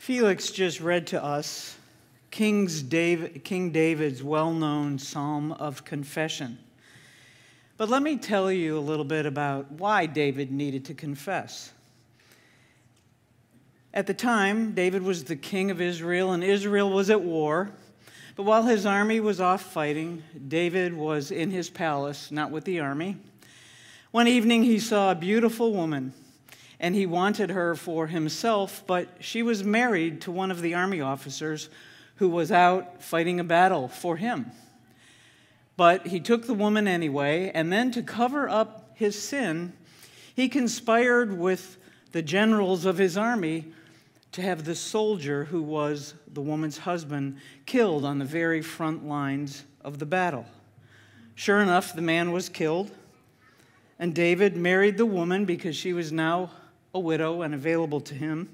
Felix just read to us King's David, King David's well known psalm of confession. But let me tell you a little bit about why David needed to confess. At the time, David was the king of Israel, and Israel was at war. But while his army was off fighting, David was in his palace, not with the army. One evening, he saw a beautiful woman, and he wanted her for himself, but she was married to one of the army officers who was out fighting a battle for him. But he took the woman anyway, and then to cover up his sin, he conspired with the generals of his army to have the soldier who was the woman's husband killed on the very front lines of the battle. Sure enough, the man was killed, and David married the woman because she was now a widow and available to him.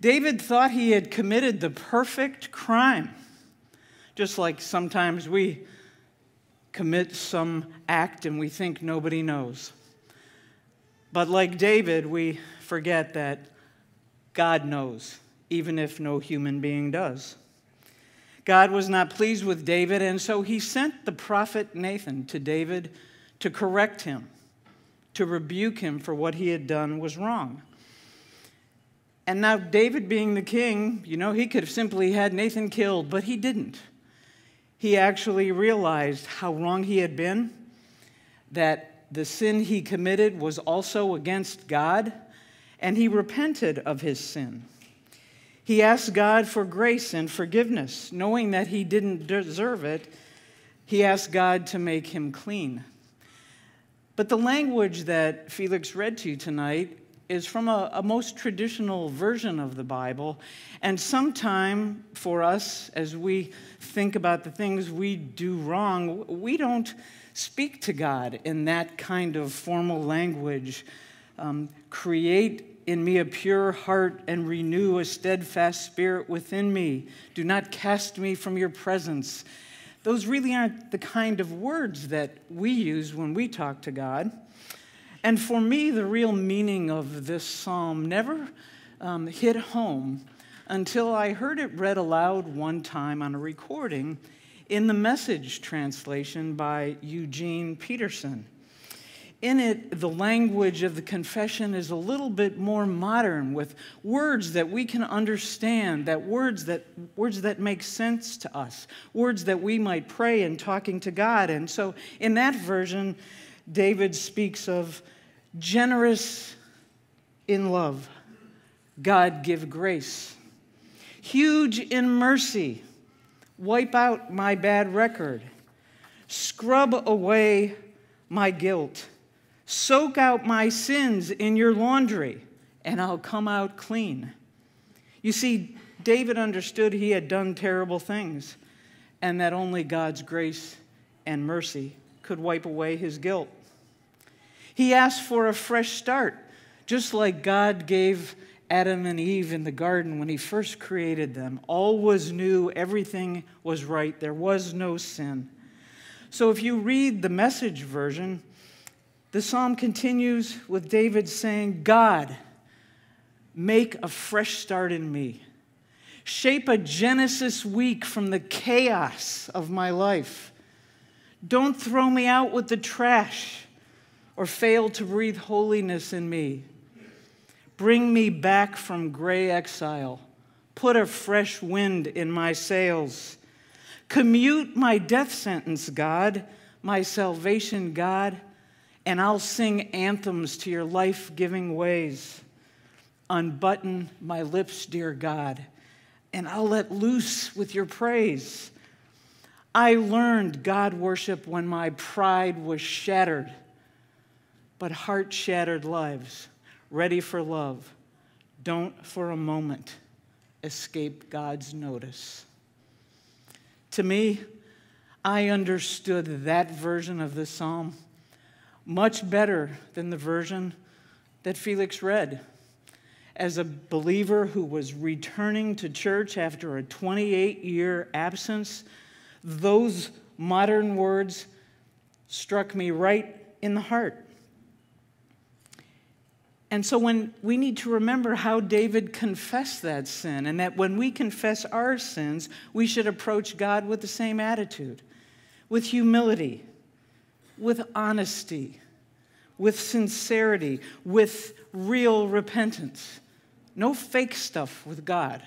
David thought he had committed the perfect crime, just like sometimes we commit some act and we think nobody knows. But like David, we forget that God knows, even if no human being does. God was not pleased with David, and so he sent the prophet Nathan to David to correct him, to rebuke him for what he had done was wrong. And now, David being the king, you know, he could have simply had Nathan killed, but he didn't. He actually realized how wrong he had been, that the sin he committed was also against God, and he repented of his sin. He asked God for grace and forgiveness, knowing that he didn't deserve it. He asked God to make him clean. But the language that Felix read to you tonight is from a, a, most traditional version of the Bible. And sometime for us, as we think about the things we do wrong, we don't speak to God in that kind of formal language. Um, create in me a pure heart and renew a steadfast spirit within me. Do not cast me from your presence. Those really aren't the kind of words that we use when we talk to God. And for me, the real meaning of this psalm never um, hit home until I heard it read aloud one time on a recording in the message translation by Eugene Peterson in it, the language of the confession is a little bit more modern with words that we can understand, that words that, words that make sense to us, words that we might pray in talking to God. And so in that version, David speaks of generous in love, God give grace, huge in mercy, wipe out my bad record, scrub away my guilt Soak out my sins in your laundry, and I'll come out clean. You see, David understood he had done terrible things, and that only God's grace and mercy could wipe away his guilt. He asked for a fresh start, just like God gave Adam and Eve in the garden when he first created them. All was new, everything was right, there was no sin. So if you read the message version, the psalm continues with David saying, God, make a fresh start in me. Shape a Genesis week from the chaos of my life. Don't throw me out with the trash or fail to breathe holiness in me. Bring me back from gray exile. Put a fresh wind in my sails. Commute my death sentence, God, my salvation, God and I'll sing anthems to your life giving ways. Unbutton my lips, dear God, and I'll let loose with your praise. I learned God worship when my pride was shattered, but heart shattered lives, ready for love, don't for a moment escape God's notice. To me, I understood that version of the psalm much better than the version that Felix read. As a believer who was returning to church after a 28 year absence, those modern words struck me right in the heart. And so when we need to remember how David confessed that sin, and that when we confess our sins, we should approach God with the same attitude, with humility, with honesty, with sincerity, with real repentance. No fake stuff with God.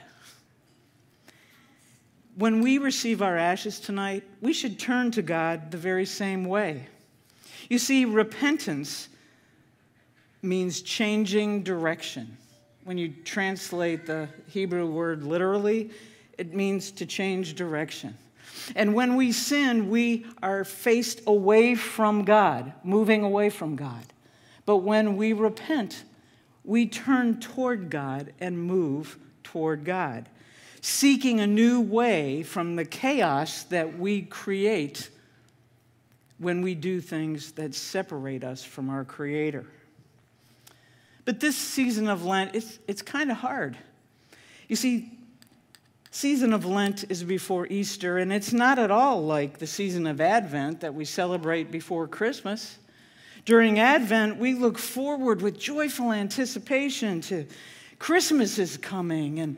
When we receive our ashes tonight, we should turn to God the very same way. You see, repentance means changing direction. When you translate the Hebrew word literally, it means to change direction. And when we sin, we are faced away from God, moving away from God. But when we repent, we turn toward God and move toward God, seeking a new way from the chaos that we create when we do things that separate us from our Creator. But this season of Lent, it's, it's kind of hard. You see, season of Lent is before Easter, and it's not at all like the season of Advent that we celebrate before Christmas. During Advent, we look forward with joyful anticipation to Christmas is coming, and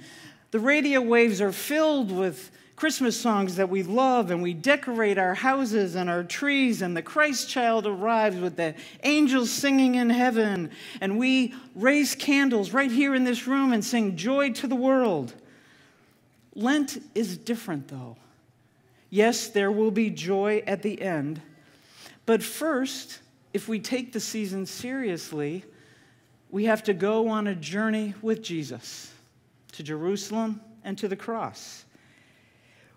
the radio waves are filled with Christmas songs that we love, and we decorate our houses and our trees, and the Christ child arrives with the angels singing in heaven, and we raise candles right here in this room and sing joy to the world. Lent is different, though. Yes, there will be joy at the end, but first, if we take the season seriously, we have to go on a journey with Jesus to Jerusalem and to the cross.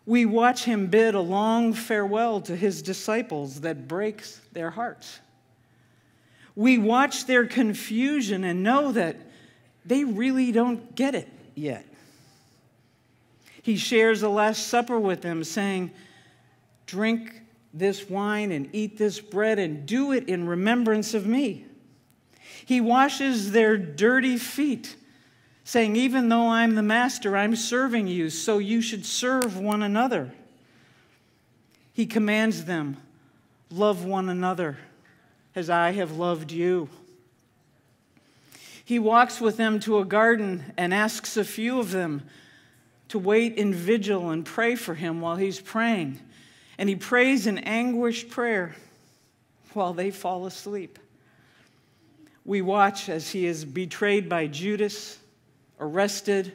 We watch him bid a long farewell to his disciples that breaks their hearts. We watch their confusion and know that they really don't get it yet. He shares the Last Supper with them, saying, Drink this wine and eat this bread and do it in remembrance of me. He washes their dirty feet saying, Even though I'm the master, I'm serving you, so you should serve one another. He commands them, Love one another as I have loved you. He walks with them to a garden and asks a few of them to wait in vigil and pray for him while he's praying. And he prays an anguished prayer while they fall asleep. We watch as he is betrayed by Judas arrested,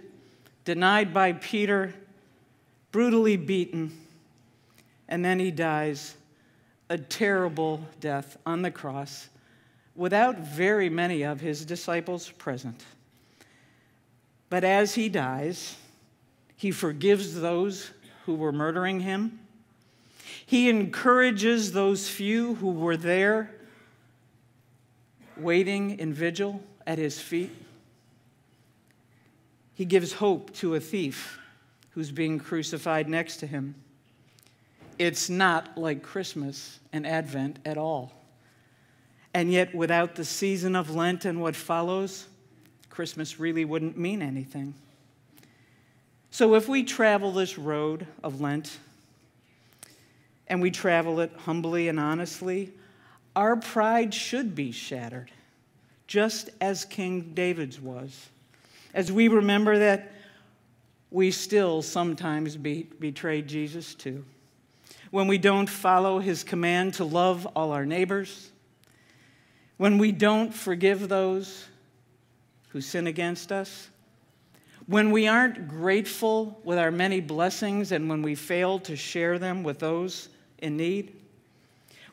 denied by Peter, brutally beaten, and then he dies a terrible death on the cross without very many of his disciples present. But as he dies, he forgives those who were murdering him. He encourages those few who were there waiting in vigil at his feet. He gives hope to a thief who's being crucified next to him. It's not like Christmas and Advent at all. And yet, without the season of Lent and what follows, Christmas really wouldn't mean anything. So, if we travel this road of Lent and we travel it humbly and honestly, our pride should be shattered, just as King David's was as we remember that we still sometimes be, betray Jesus too. When we don't follow his command to love all our neighbors, when we don't forgive those who sin against us, when we aren't grateful with our many blessings and when we fail to share them with those in need,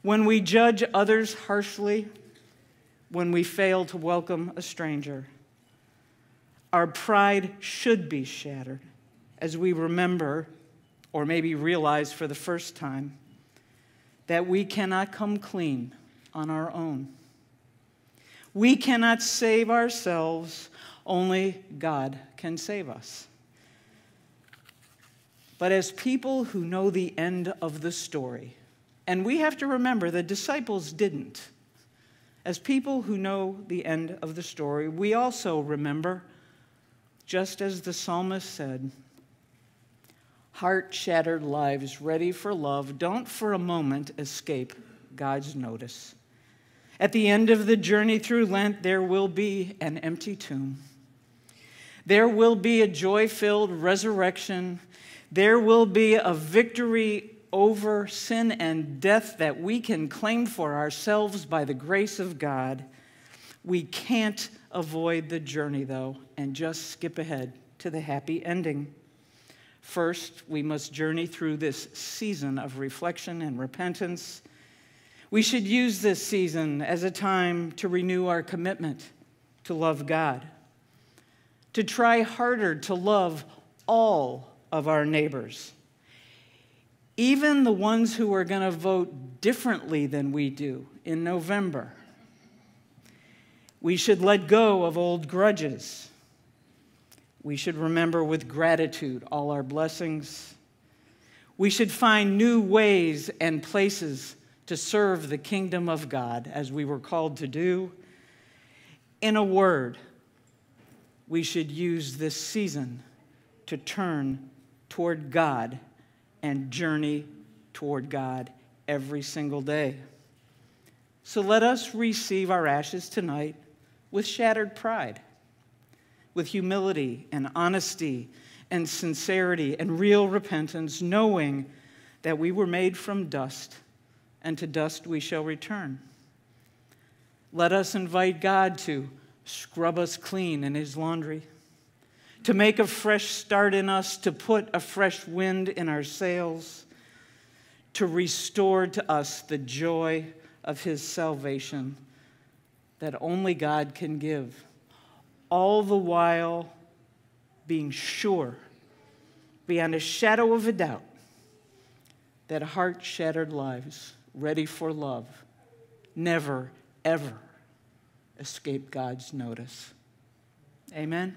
when we judge others harshly, when we fail to welcome a stranger, our pride should be shattered as we remember, or maybe realize for the first time, that we cannot come clean on our own. We cannot save ourselves, only God can save us. But as people who know the end of the story, and we have to remember the disciples didn't, as people who know the end of the story, we also remember just as the psalmist said, heart shattered lives ready for love don't for a moment escape God's notice. At the end of the journey through Lent, there will be an empty tomb. There will be a joy filled resurrection. There will be a victory over sin and death that we can claim for ourselves by the grace of God. We can't avoid the journey, though, and just skip ahead to the happy ending. First, we must journey through this season of reflection and repentance. We should use this season as a time to renew our commitment to love God, to try harder to love all of our neighbors, even the ones who are going to vote differently than we do in November. We should let go of old grudges. We should remember with gratitude all our blessings. We should find new ways and places to serve the kingdom of God as we were called to do. In a word, we should use this season to turn toward God and journey toward God every single day. So let us receive our ashes tonight with shattered pride, with humility and honesty and sincerity and real repentance, knowing that we were made from dust and to dust we shall return. Let us invite God to scrub us clean in his laundry, to make a fresh start in us, to put a fresh wind in our sails, to restore to us the joy of his salvation that only God can give, all the while being sure, beyond a shadow of a doubt, that heart shattered lives ready for love, never, ever escape God's notice. Amen.